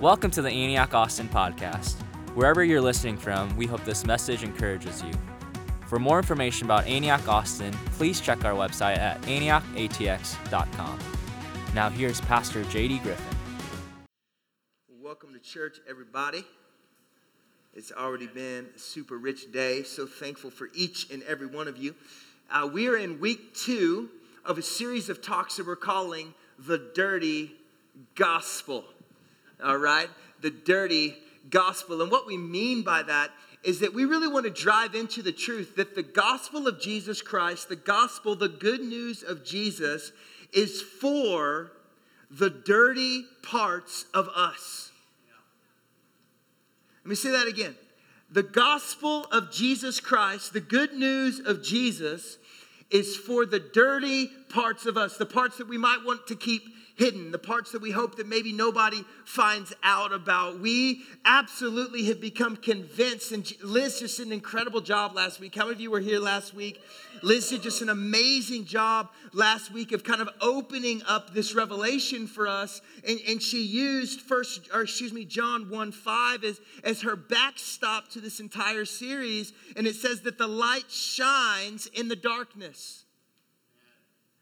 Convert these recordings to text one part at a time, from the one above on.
Welcome to the Antioch Austin podcast. Wherever you're listening from, we hope this message encourages you. For more information about Antioch Austin, please check our website at antiochatx.com. Now, here's Pastor JD Griffin. Welcome to church, everybody. It's already been a super rich day. So thankful for each and every one of you. Uh, we are in week two of a series of talks that we're calling The Dirty Gospel all right? The dirty gospel. And what we mean by that is that we really want to drive into the truth that the gospel of Jesus Christ, the gospel, the good news of Jesus, is for the dirty parts of us. Let me say that again. The gospel of Jesus Christ, the good news of Jesus, is for the dirty parts of us, the parts that we might want to keep hidden, the parts that we hope that maybe nobody finds out about. We absolutely have become convinced, and Liz just did an incredible job last week. How many of you were here last week? Liz did just an amazing job last week of kind of opening up this revelation for us. And, and she used first, or excuse me, John 1 5 as, as her backstop to this entire series. And it says that the light shines in the darkness.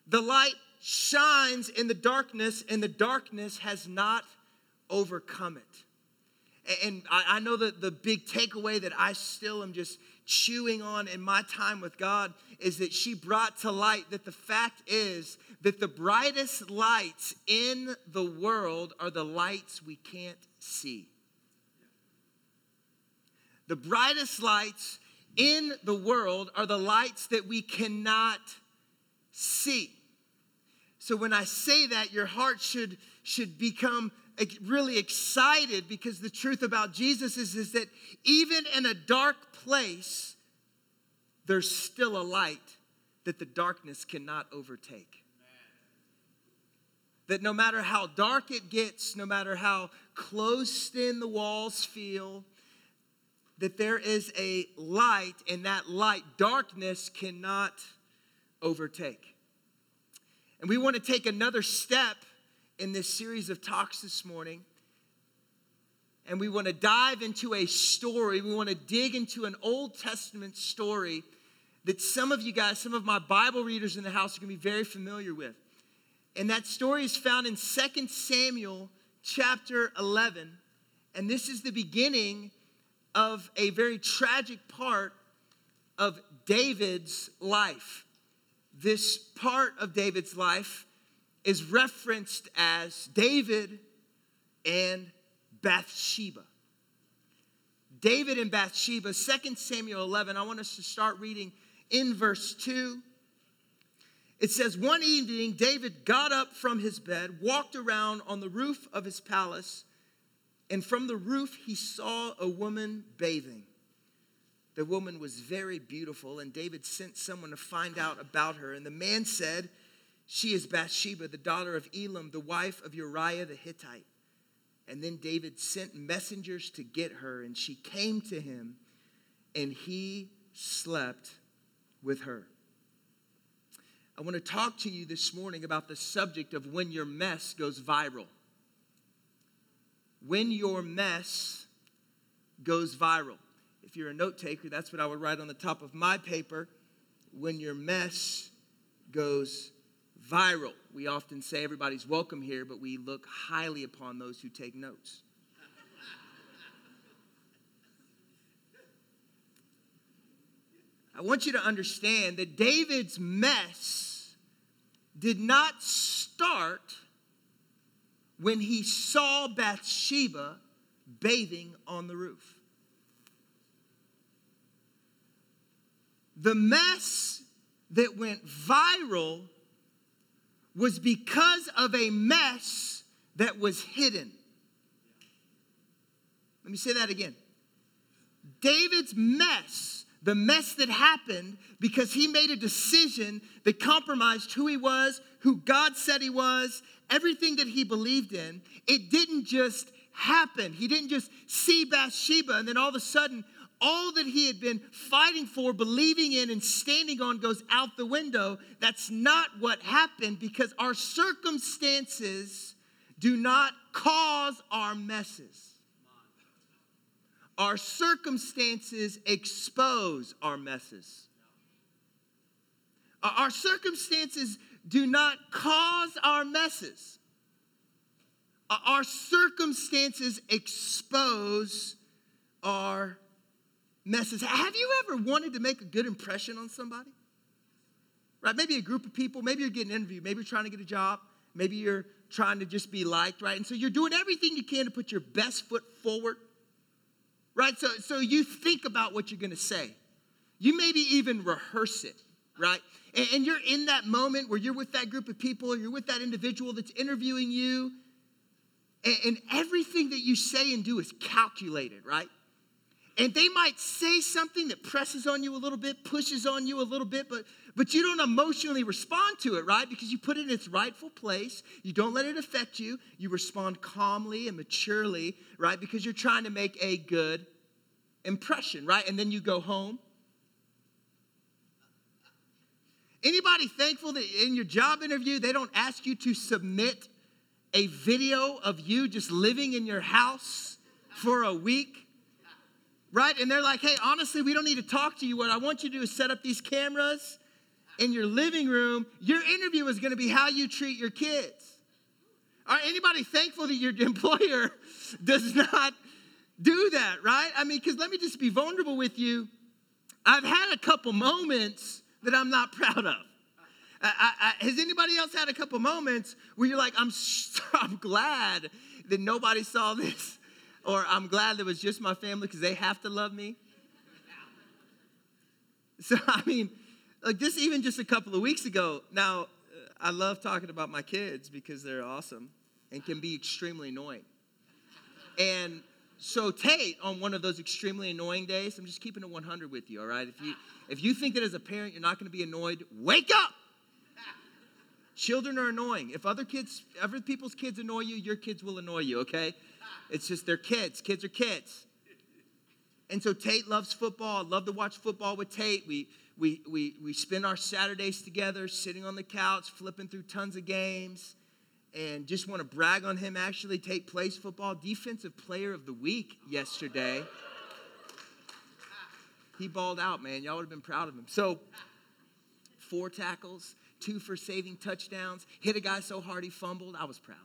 The light shines in the darkness, and the darkness has not overcome it. And I know that the big takeaway that I still am just chewing on in my time with God is that she brought to light that the fact is that the brightest lights in the world are the lights we can't see. The brightest lights in the world are the lights that we cannot see. So when I say that, your heart should, should become really excited because the truth about Jesus is, is that even in a dark place, there's still a light that the darkness cannot overtake. That no matter how dark it gets, no matter how closed in the walls feel, that there is a light, and that light, darkness cannot overtake. And we want to take another step in this series of talks this morning. And we want to dive into a story. We want to dig into an Old Testament story that some of you guys, some of my Bible readers in the house are going to be very familiar with. And that story is found in 2 Samuel chapter 11. And this is the beginning of a very tragic part of David's life this part of David's life is referenced as David and Bathsheba. David and Bathsheba, 2 Samuel 11. I want us to start reading in verse 2. It says, One evening, David got up from his bed, walked around on the roof of his palace, and from the roof he saw a woman bathing. The woman was very beautiful, and David sent someone to find out about her. And the man said, She is Bathsheba, the daughter of Elam, the wife of Uriah the Hittite. And then David sent messengers to get her, and she came to him, and he slept with her. I want to talk to you this morning about the subject of when your mess goes viral. When your mess goes viral. If you're a note taker, that's what I would write on the top of my paper when your mess goes viral. We often say everybody's welcome here, but we look highly upon those who take notes. I want you to understand that David's mess did not start when he saw Bathsheba bathing on the roof. The mess that went viral was because of a mess that was hidden. Let me say that again. David's mess, the mess that happened because he made a decision that compromised who he was, who God said he was, everything that he believed in, it didn't just happen. He didn't just see Bathsheba and then all of a sudden all that he had been fighting for, believing in, and standing on goes out the window. That's not what happened because our circumstances do not cause our messes. Our circumstances expose our messes. Uh, our circumstances do not cause our messes. Uh, our circumstances expose our messes. Have you ever wanted to make a good impression on somebody? Right? Maybe a group of people, maybe you're getting interviewed, maybe you're trying to get a job, maybe you're trying to just be liked, right? And so you're doing everything you can to put your best foot forward, right? So, so you think about what you're gonna say. You maybe even rehearse it, right? And, and you're in that moment where you're with that group of people, you're with that individual that's interviewing you, and everything that you say and do is calculated, right? And they might say something that presses on you a little bit, pushes on you a little bit, but, but you don't emotionally respond to it, right? Because you put it in its rightful place. You don't let it affect you. You respond calmly and maturely, right? Because you're trying to make a good impression, right? And then you go home. Anybody thankful that in your job interview they don't ask you to submit a video of you just living in your house for a week? Right? And they're like, hey, honestly, we don't need to talk to you. What I want you to do is set up these cameras in your living room. Your interview is going to be how you treat your kids. Are anybody thankful that your employer does not do that, right? I mean, because let me just be vulnerable with you. I've had a couple moments that I'm not proud of. I, I, has anybody else had a couple moments where you're like, I'm, I'm glad that nobody saw this? Or I'm glad it was just my family because they have to love me. So, I mean, like this, even just a couple of weeks ago. Now, uh, I love talking about my kids because they're awesome and can be extremely annoying. And so, Tate, on one of those extremely annoying days, I'm just keeping it 100 with you, all right? If you, if you think that as a parent you're not going to be annoyed, wake up! Children are annoying. If other kids, other people's kids annoy you, your kids will annoy you, okay? It's just they're kids. Kids are kids. And so Tate loves football. I love to watch football with Tate. We, we, we, we spend our Saturdays together, sitting on the couch, flipping through tons of games. And just want to brag on him actually. Tate plays football, defensive player of the week yesterday. He balled out, man. Y'all would have been proud of him. So, four tackles, two for saving touchdowns, hit a guy so hard he fumbled. I was proud.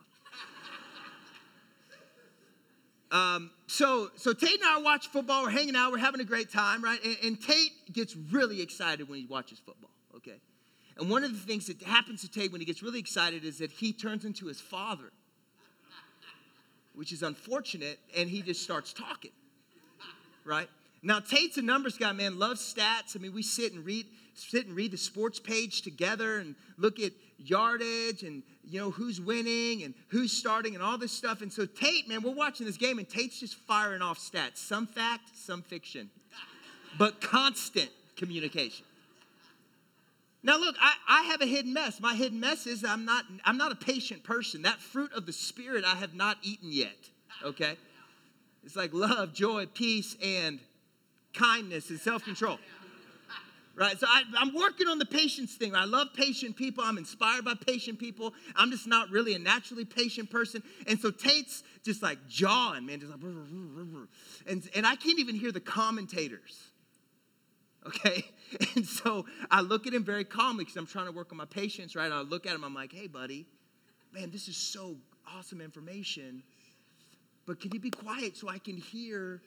Um, so, so Tate and I watch football. We're hanging out. We're having a great time, right? And, and, Tate gets really excited when he watches football. Okay. And one of the things that happens to Tate when he gets really excited is that he turns into his father, which is unfortunate, and he just starts talking, right? Now Tate's a numbers guy, man. Loves stats. I mean, we sit and read sit and read the sports page together and look at yardage and you know who's winning and who's starting and all this stuff. And so Tate, man, we're watching this game and Tate's just firing off stats, some fact, some fiction, but constant communication. Now look, I, I have a hidden mess. My hidden mess is I'm not I'm not a patient person. That fruit of the spirit I have not eaten yet. Okay? It's like love, joy, peace, and kindness and self-control right? So I, am working on the patience thing. I love patient people. I'm inspired by patient people. I'm just not really a naturally patient person. And so Tate's just like jawing, man, just like, and, and I can't even hear the commentators. Okay? And so I look at him very calmly because I'm trying to work on my patience, right? I look at him, I'm like, hey, buddy, man, this is so awesome information. But can you be quiet so I can hear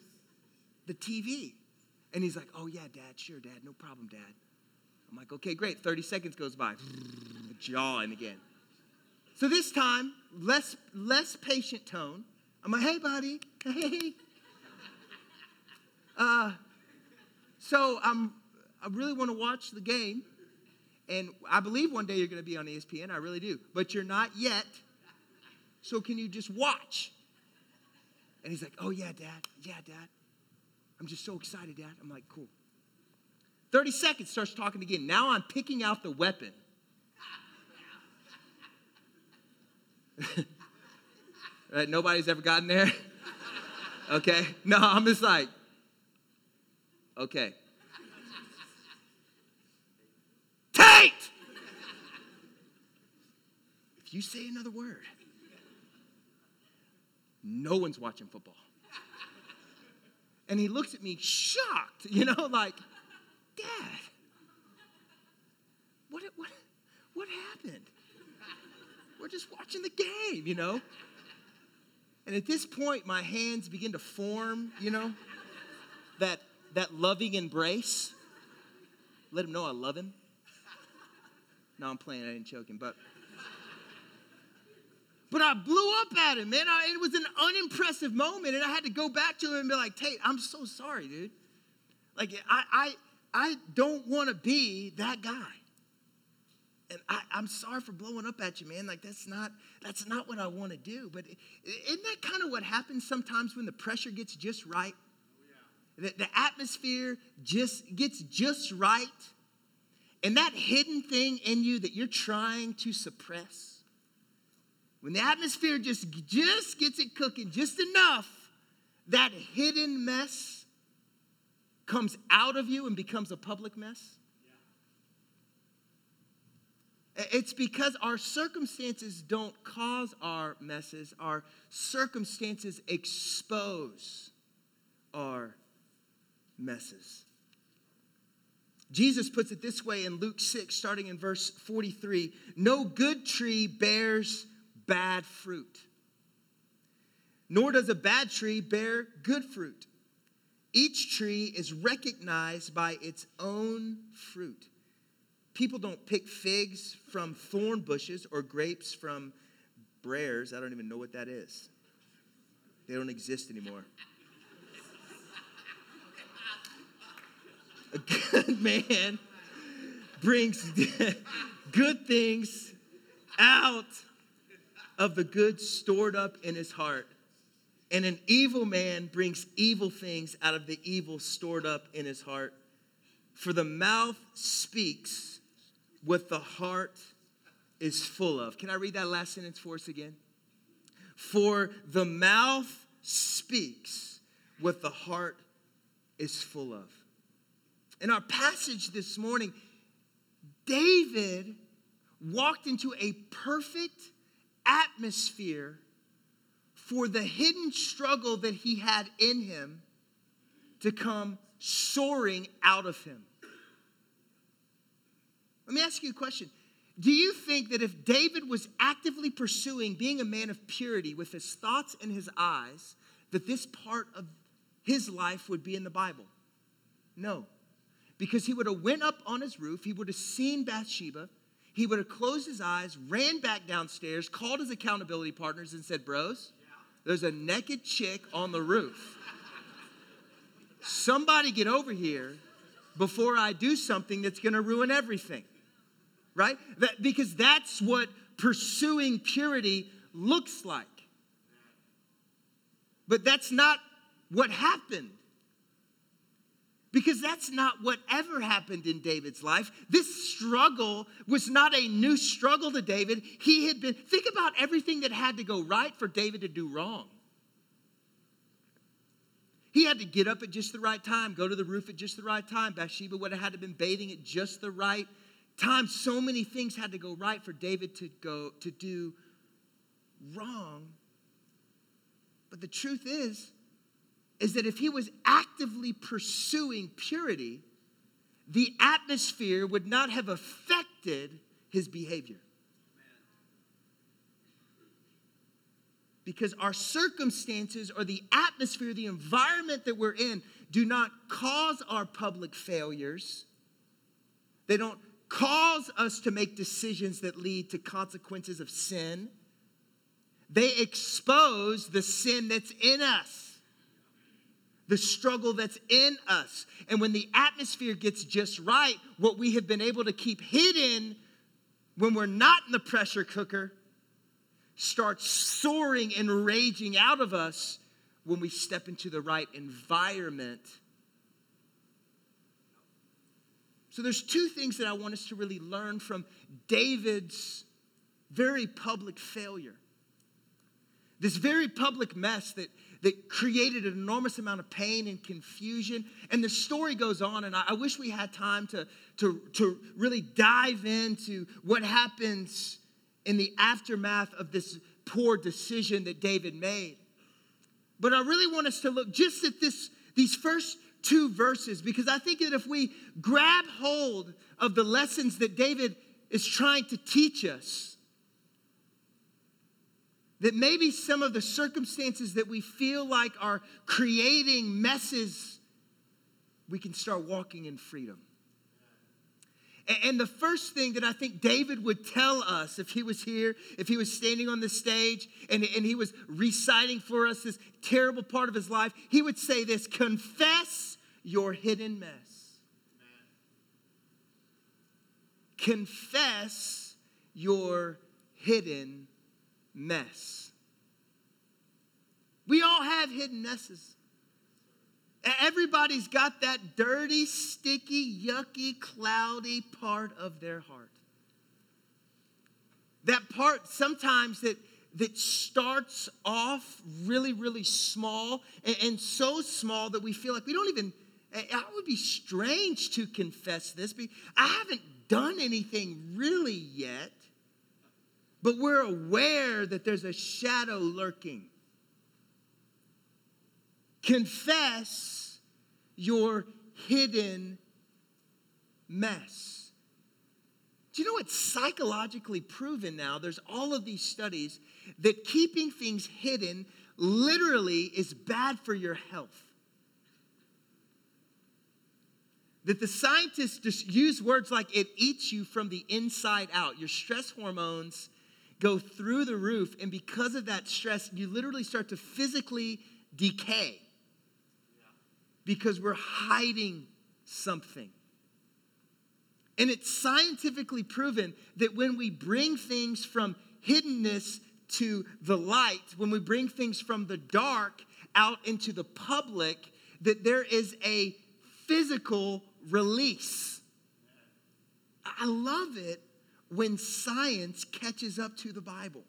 the TV? And he's like, oh, yeah, dad, sure, dad, no problem, dad. I'm like, okay, great. 30 seconds goes by, jawing again. So this time, less, less patient tone. I'm like, hey, buddy, hey. Uh, so I'm, I really want to watch the game. And I believe one day you're going to be on ESPN. I really do. But you're not yet. So can you just watch? And he's like, oh, yeah, dad. Yeah, dad. I'm just so excited, Dad. I'm like, cool. 30 seconds, starts talking again. Now I'm picking out the weapon. right, nobody's ever gotten there? okay. No, I'm just like, okay. Tate! If you say another word, no one's watching football. And he looks at me shocked, you know, like, Dad, what, what, what happened? We're just watching the game, you know? And at this point, my hands begin to form, you know, that, that loving embrace. Let him know I love him. No, I'm playing, I didn't choke him, but. But I blew up at him, man. I, it was an unimpressive moment, and I had to go back to him and be like, Tate, I'm so sorry, dude. Like, I, I, I don't want to be that guy. And I, am sorry for blowing up at you, man. Like that's not that's not what I want to do. But isn't that kind of what happens sometimes when the pressure gets just right? Oh, the, the atmosphere just gets just right. And that hidden thing in you that you're trying to suppress, when the atmosphere just, just gets it cooking just enough, that hidden mess comes out of you and becomes a public mess. It's because our circumstances don't cause our messes, our circumstances expose our messes. Jesus puts it this way in Luke 6, starting in verse 43 No good tree bears bad fruit, nor does a bad tree bear good fruit. Each tree is recognized by its own fruit. People don't pick figs from thorn bushes or grapes from briars. I don't even know what that is. They don't exist anymore. A good man brings good things out of the good stored up in his heart. And an evil man brings evil things out of the evil stored up in his heart. For the mouth speaks what the heart is full of. Can I read that last sentence for us again? For the mouth speaks what the heart is full of. In our passage this morning, David walked into a perfect atmosphere for the hidden struggle that he had in him to come soaring out of him. Let me ask you a question. Do you think that if David was actively pursuing being a man of purity with his thoughts and his eyes, that this part of his life would be in the Bible? No. Because he would have went up on his roof, he would have seen Bathsheba, he would have closed his eyes, ran back downstairs, called his accountability partners and said, "Bros, there's a naked chick on the roof. Somebody get over here before I do something that's to ruin everything." right? That, because that's what pursuing purity looks like. But that's not what happened. Because that's not what ever happened in David's life. This struggle was not a new struggle to David. He had been, think about everything that had to go right for David to do wrong. He had to get up at just the right time, go to the roof at just the right time. Bathsheba would have had to been bathing at just the right time so many things had to go right for David to go to do wrong. But the truth is is that if he was actively pursuing purity, the atmosphere would not have affected his behavior. Because our circumstances or the atmosphere, the environment that we're in, do not cause our public failures. They don't cause us to make decisions that lead to consequences of sin. They expose the sin that's in us, the struggle that's in us. And when the atmosphere gets just right, what we have been able to keep hidden when we're not in the pressure cooker starts soaring and raging out of us when we step into the right environment So there's two things that I want us to really learn from David's very public failure. This very public mess that, that created an enormous amount of pain and confusion. And the story goes on, and I, I wish we had time to, to, to really dive into what happens in the aftermath of this poor decision that David made. But I really want us to look just at this, these first two verses because I think that if we grab hold of the lessons that David is trying to teach us, that maybe some of the circumstances that we feel like are creating messes, we can start walking in freedom. And the first thing that I think David would tell us if he was here, if he was standing on the stage and, and he was reciting for us this terrible part of his life, he would say this confess your hidden mess. Confess your hidden mess. We all have hidden messes. Everybody's got that dirty, sticky, yucky, cloudy part of their heart. That part sometimes that, that starts off really, really small and, and so small that we feel like we don't even, eh, eh, it would be strange to confess this. But I haven't done anything really yet, but we're aware that there's a shadow lurking. Confess your hidden mess. Do you know it's psychologically proven now? There's all of these studies that keeping things hidden literally is bad for your health. That the scientists just use words like it eats you from the inside out. Your stress hormones go through the roof, and because of that stress, you literally start to physically decay because we're hiding something. And it's scientifically proven that when we bring things from hiddenness to the light, when we bring things from the dark out into the public, that there is a physical release. I love it when science catches up to the Bible.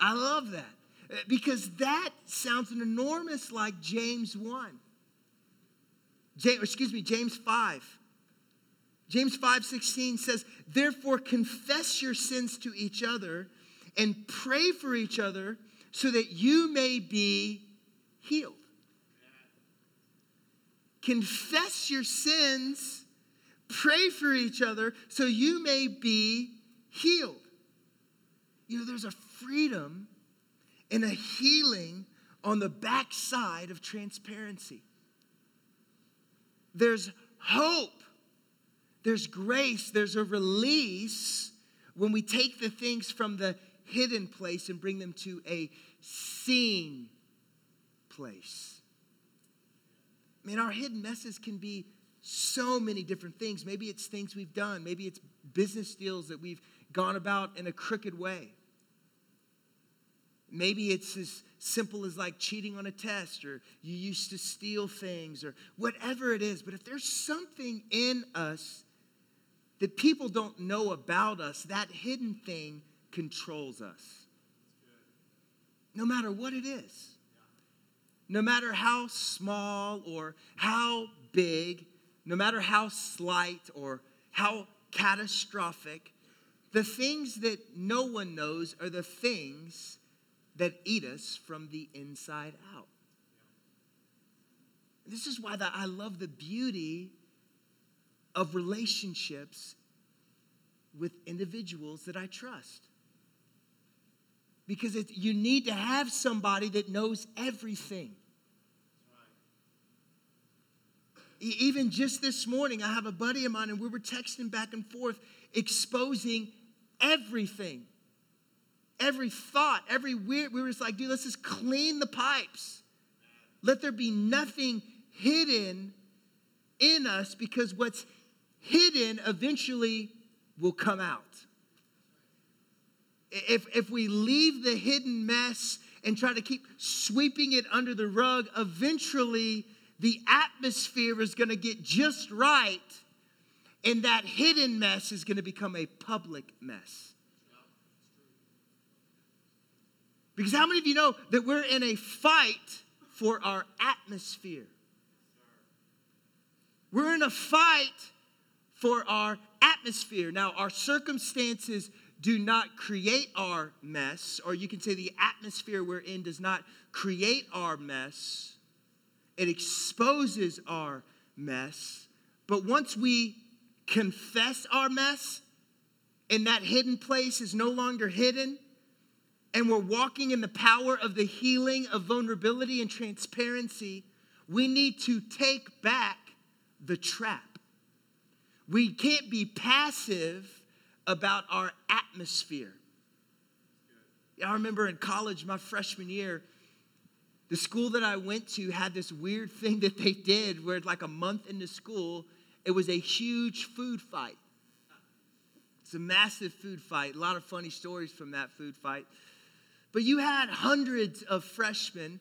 I love that uh, because that sounds enormous like James 1. James, excuse me, James 5. James 5 16 says, Therefore, confess your sins to each other and pray for each other so that you may be healed. Confess your sins, pray for each other so you may be healed. You know, there's a freedom and a healing on the backside of transparency. There's hope, there's grace, there's a release when we take the things from the hidden place and bring them to a seen place. I mean, our hidden messes can be so many different things. Maybe it's things we've done, maybe it's business deals that we've gone about in a crooked way. Maybe it's as simple as like cheating on a test, or you used to steal things, or whatever it is. But if there's something in us that people don't know about us, that hidden thing controls us. No matter what it is. No matter how small or how big, no matter how slight or how catastrophic, the things that no one knows are the things that eat us from the inside out. This is why I love the beauty of relationships with individuals that I trust. Because you need to have somebody that knows everything. Even just this morning, I have a buddy of mine, and we were texting back and forth, exposing everything every thought, every weird, we were just like, dude, let's just clean the pipes. Let there be nothing hidden in us because what's hidden eventually will come out. If, if we leave the hidden mess and try to keep sweeping it under the rug, eventually the atmosphere is going to get just right, and that hidden mess is going to become a public mess. Because how many of you know that we're in a fight for our atmosphere? We're in a fight for our atmosphere. Now, our circumstances do not create our mess, or you can say the atmosphere we're in does not create our mess. It exposes our mess. But once we confess our mess, and that hidden place is no longer hidden, and we're walking in the power of the healing of vulnerability and transparency, we need to take back the trap. We can't be passive about our atmosphere. I remember in college, my freshman year, the school that I went to had this weird thing that they did where, like a month into school, it was a huge food fight. It's a massive food fight. A lot of funny stories from that food fight. But you had hundreds of freshmen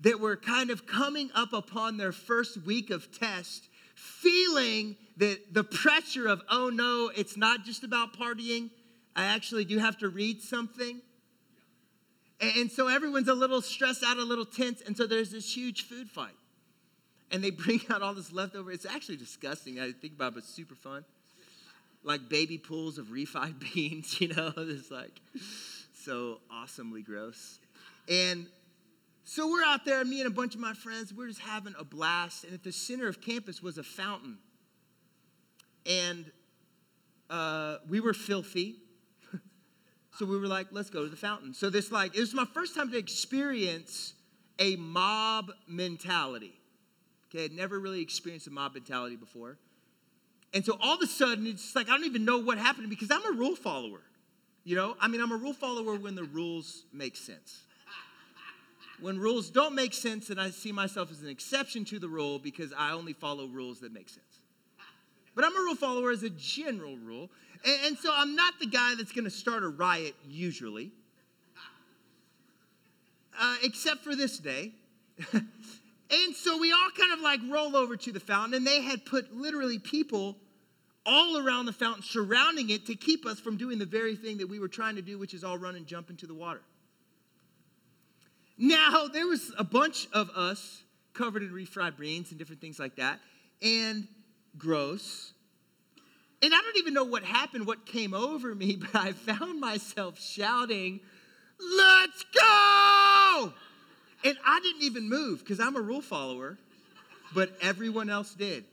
that were kind of coming up upon their first week of test, feeling that the pressure of, oh no, it's not just about partying. I actually do have to read something. And so everyone's a little stressed out, a little tense. And so there's this huge food fight. And they bring out all this leftover. It's actually disgusting. I think about it, but super fun. Like baby pools of refried beans, you know? It's like so awesomely gross. And so we're out there, me and a bunch of my friends, we're just having a blast. And at the center of campus was a fountain. And uh, we were filthy. So we were like, let's go to the fountain. So this like, it was my first time to experience a mob mentality. Okay, I'd never really experienced a mob mentality before. And so all of a sudden, it's like, I don't even know what happened because I'm a rule follower. You know, I mean, I'm a rule follower when the rules make sense. When rules don't make sense, then I see myself as an exception to the rule because I only follow rules that make sense. But I'm a rule follower as a general rule. And, and so I'm not the guy that's going to start a riot usually, uh, except for this day. and so we all kind of like roll over to the fountain, and they had put literally people all around the fountain, surrounding it to keep us from doing the very thing that we were trying to do, which is all run and jump into the water. Now, there was a bunch of us covered in refried beans and different things like that, and gross. And I don't even know what happened, what came over me, but I found myself shouting, Let's go! And I didn't even move because I'm a rule follower, but everyone else did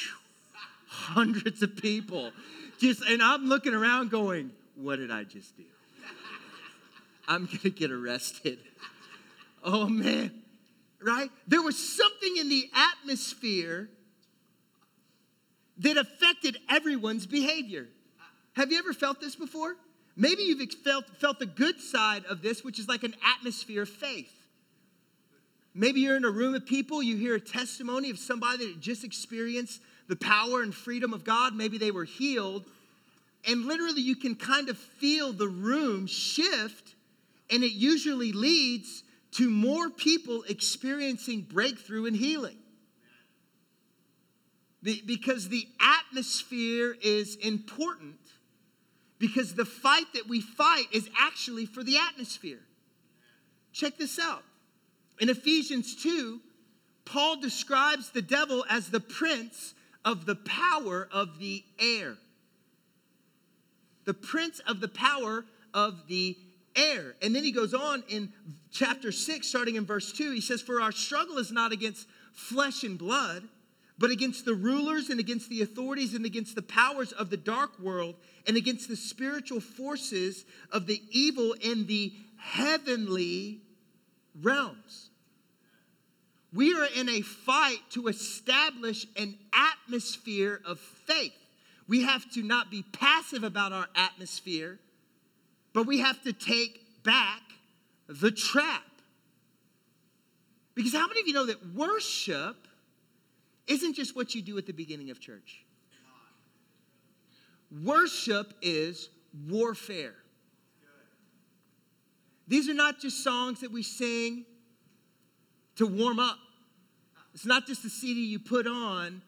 hundreds of people. Just and I'm looking around going, what did I just do? I'm gonna get arrested. Oh man, right? There was something in the atmosphere that affected everyone's behavior. Have you ever felt this before? Maybe you've felt, felt the good side of this, which is like an atmosphere of faith. Maybe you're in a room of people, you hear a testimony of somebody that just experienced the power and freedom of God. Maybe they were healed. And literally, you can kind of feel the room shift, and it usually leads to more people experiencing breakthrough and healing. Because the atmosphere is important, because the fight that we fight is actually for the atmosphere. Check this out. In Ephesians 2, Paul describes the devil as the prince of the power of the air. The prince of the power of the air. And then he goes on in chapter 6, starting in verse 2, he says, For our struggle is not against flesh and blood, but against the rulers and against the authorities and against the powers of the dark world and against the spiritual forces of the evil in the heavenly realms. We are in a fight to establish an atmosphere of faith. We have to not be passive about our atmosphere, but we have to take back the trap. Because how many of you know that worship isn't just what you do at the beginning of church? Worship is warfare. These are not just songs that we sing to warm up. It's not just a CD you put on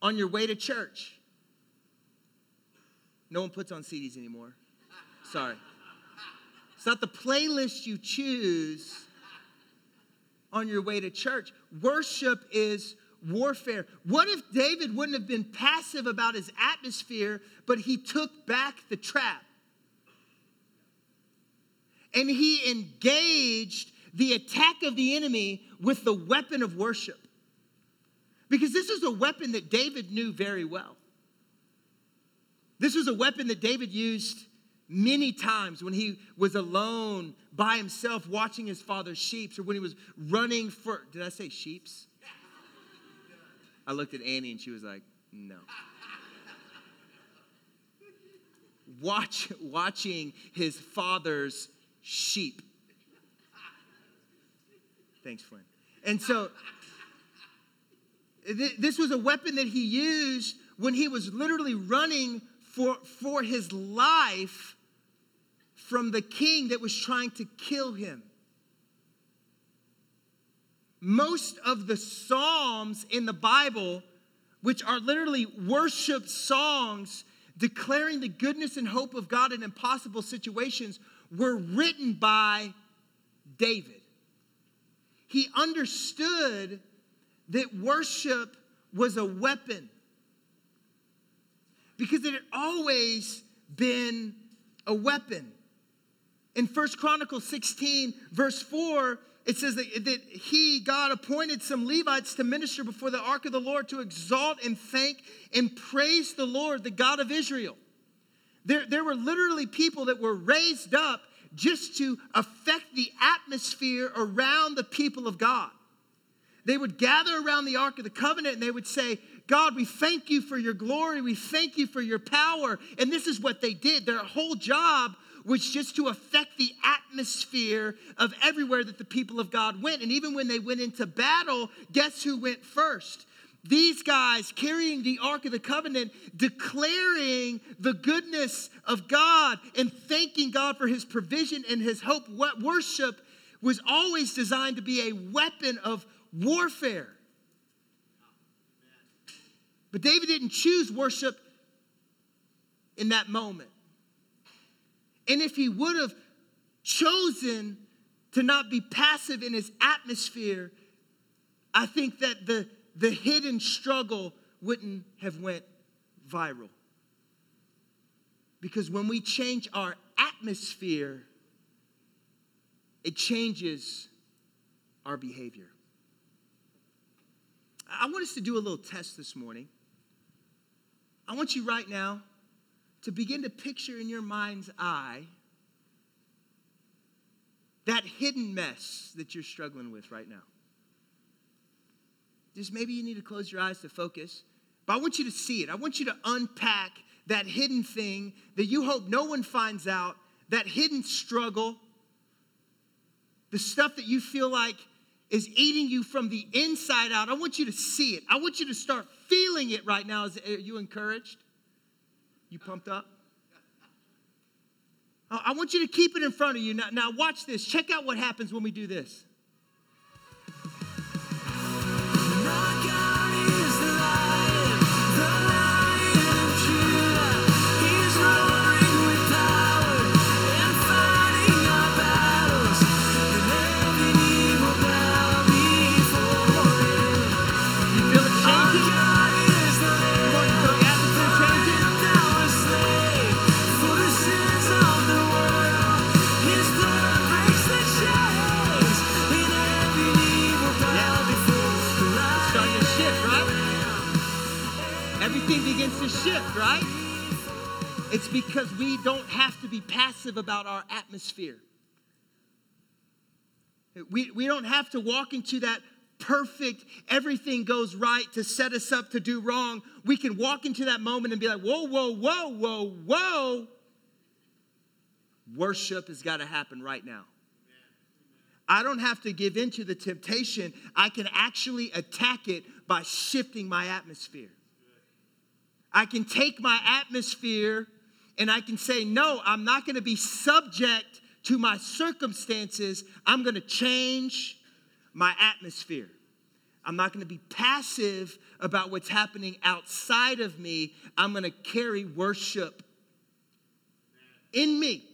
on your way to church. No one puts on CDs anymore. Sorry. It's not the playlist you choose on your way to church. Worship is warfare. What if David wouldn't have been passive about his atmosphere, but he took back the trap? and he engaged the attack of the enemy with the weapon of worship. Because this is a weapon that David knew very well. This was a weapon that David used many times when he was alone by himself watching his father's sheep or when he was running for did i say sheeps i looked at annie and she was like no. Watch watching his father's sheep. Thanks flynn. And so this was a weapon that he used when he was literally running for, for his life from the king that was trying to kill him. Most of the Psalms in the Bible, which are literally worship songs declaring the goodness and hope of God in impossible situations, were written by David. He understood that worship was a weapon because it had always been a weapon. In First Chronicles 16, verse 4, it says that, that he, God, appointed some Levites to minister before the ark of the Lord to exalt and thank and praise the Lord, the God of Israel. There, there were literally people that were raised up just to affect the atmosphere around the people of God. They would gather around the Ark of the Covenant and they would say, God, we thank you for your glory. We thank you for your power. And this is what they did. Their whole job was just to affect the atmosphere of everywhere that the people of God went. And even when they went into battle, guess who went first? These guys carrying the Ark of the Covenant, declaring the goodness of God and thanking God for his provision and his hope. What worship was always designed to be a weapon of warfare. But David didn't choose worship in that moment. And if he would have chosen to not be passive in his atmosphere, I think that the, the hidden struggle wouldn't have went viral. Because when we change our atmosphere, it changes our behavior. I want us to do a little test this morning. I want you right now to begin to picture in your mind's eye that hidden mess that you're struggling with right now. Just maybe you need to close your eyes to focus, but I want you to see it. I want you to unpack that hidden thing that you hope no one finds out, that hidden struggle, the stuff that you feel like is eating you from the inside out. I want you to see it. I want you to start feeling it right now. Are you encouraged? You pumped up? I want you to keep it in front of you. Now, now watch this. Check out what happens when we do this. Shift, right? It's because we don't have to be passive about our atmosphere. We, we don't have to walk into that perfect, everything goes right to set us up to do wrong. We can walk into that moment and be like, whoa, whoa, whoa, whoa, whoa. Worship has got to happen right now. I don't have to give in to the temptation. I can actually attack it by shifting my atmosphere. I can take my atmosphere and I can say, no, I'm not going to be subject to my circumstances. I'm going to change my atmosphere. I'm not going to be passive about what's happening outside of me. I'm going to carry worship in me.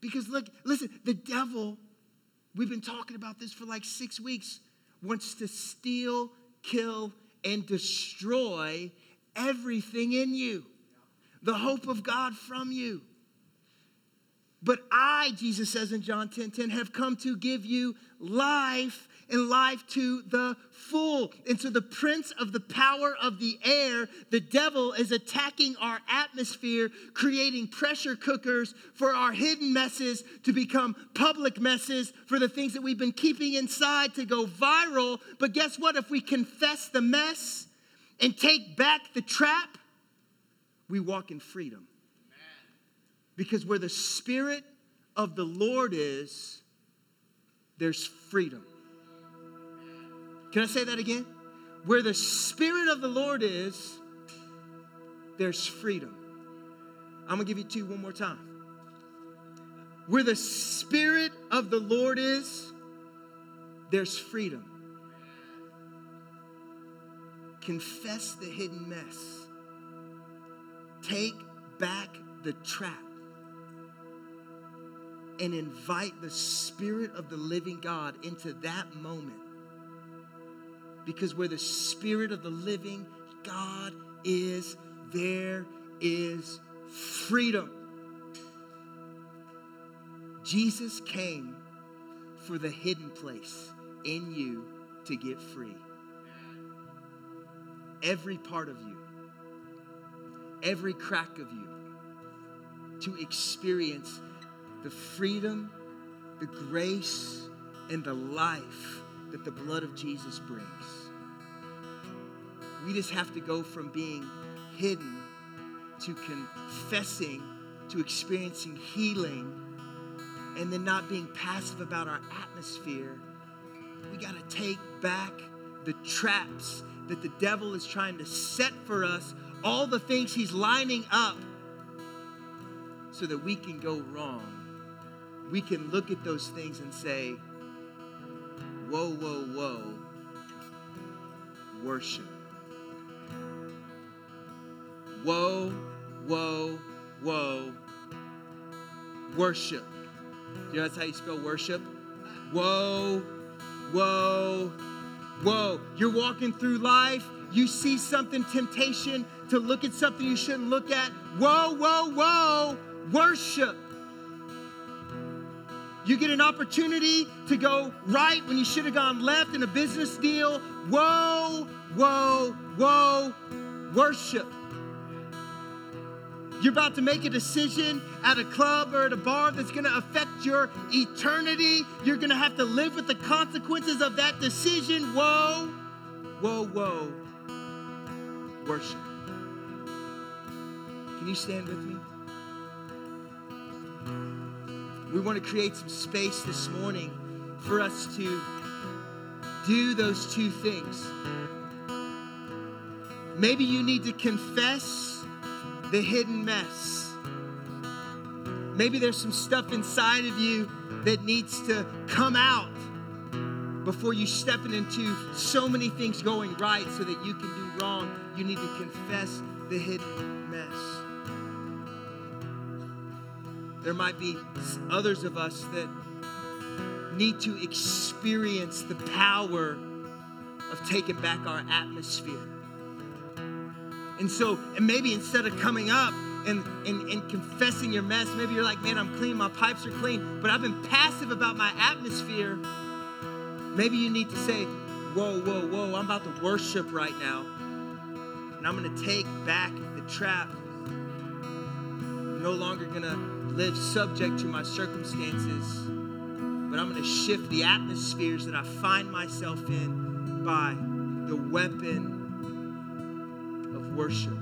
Because look, listen, the devil, we've been talking about this for like six weeks, wants to steal, kill, and destroy everything in you, the hope of God from you. But I, Jesus says in John 10 10, have come to give you life and life to the full. And so the prince of the power of the air, the devil, is attacking our atmosphere, creating pressure cookers for our hidden messes to become public messes, for the things that we've been keeping inside to go viral. But guess what? If we confess the mess and take back the trap, we walk in freedom. Because where the Spirit of the Lord is, there's freedom. Can I say that again? Where the Spirit of the Lord is, there's freedom. I'm gonna give you two one more time. Where the Spirit of the Lord is, there's freedom. Confess the hidden mess. Take back the trap and invite the Spirit of the living God into that moment. Because where the Spirit of the living God is, there is freedom. Jesus came for the hidden place in you to get free. Every part of you, every crack of you, to experience the freedom, the grace, and the life that the blood of Jesus brings. We just have to go from being hidden to confessing to experiencing healing and then not being passive about our atmosphere. We got to take back the traps that the devil is trying to set for us, all the things he's lining up so that we can go wrong we can look at those things and say, whoa, whoa, whoa, worship. Whoa, whoa, whoa, worship. You know that's how you spell worship? Whoa, whoa, whoa. You're walking through life, you see something, temptation to look at something you shouldn't look at. Whoa, whoa, whoa, worship. You get an opportunity to go right when you should have gone left in a business deal. Whoa, whoa, whoa, worship. You're about to make a decision at a club or at a bar that's going to affect your eternity. You're going to have to live with the consequences of that decision. Whoa, whoa, whoa. Worship. Can you stand with me? We want to create some space this morning for us to do those two things. Maybe you need to confess the hidden mess. Maybe there's some stuff inside of you that needs to come out before you stepping into so many things going right so that you can do wrong. You need to confess the hidden mess. There might be others of us that need to experience the power of taking back our atmosphere. And so, and maybe instead of coming up and, and, and confessing your mess, maybe you're like, man, I'm clean, my pipes are clean, but I've been passive about my atmosphere. Maybe you need to say, whoa, whoa, whoa, I'm about to worship right now. And I'm gonna take back the trap. I'm no longer gonna live subject to my circumstances, but I'm going to shift the atmospheres that I find myself in by the weapon worship.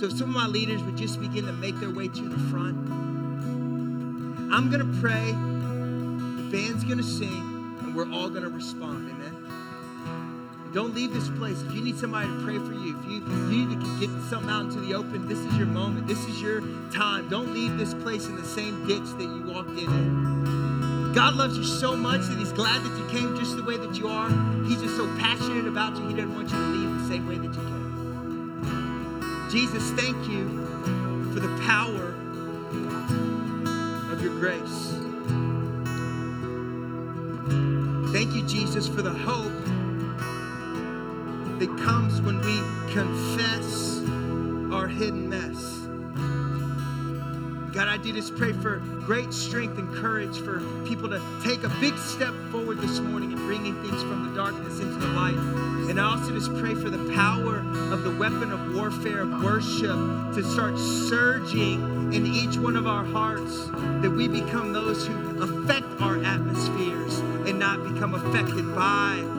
So, some of my leaders would just begin to make their way to the front, I'm going to pray, the band's going to sing, and we're all going to respond. Amen. Don't leave this place. If you need somebody to pray for you, if you, you need to get something out into the open, this is your moment. This is your time. Don't leave this place in the same ditch that you walked in. in. God loves you so much that He's glad that you came just the way that you are. He's just so passionate about you. He doesn't want you to leave the same way that you came. Jesus, thank you for the power of your grace. Thank you, Jesus, for the hope that comes when we confess our hidden mess. God, I do just pray for great strength and courage for people to take a big step forward this morning and bringing things from the darkness into the light. And I also just pray for the power of the weapon of warfare, of worship, to start surging in each one of our hearts, that we become those who affect our atmospheres and not become affected by.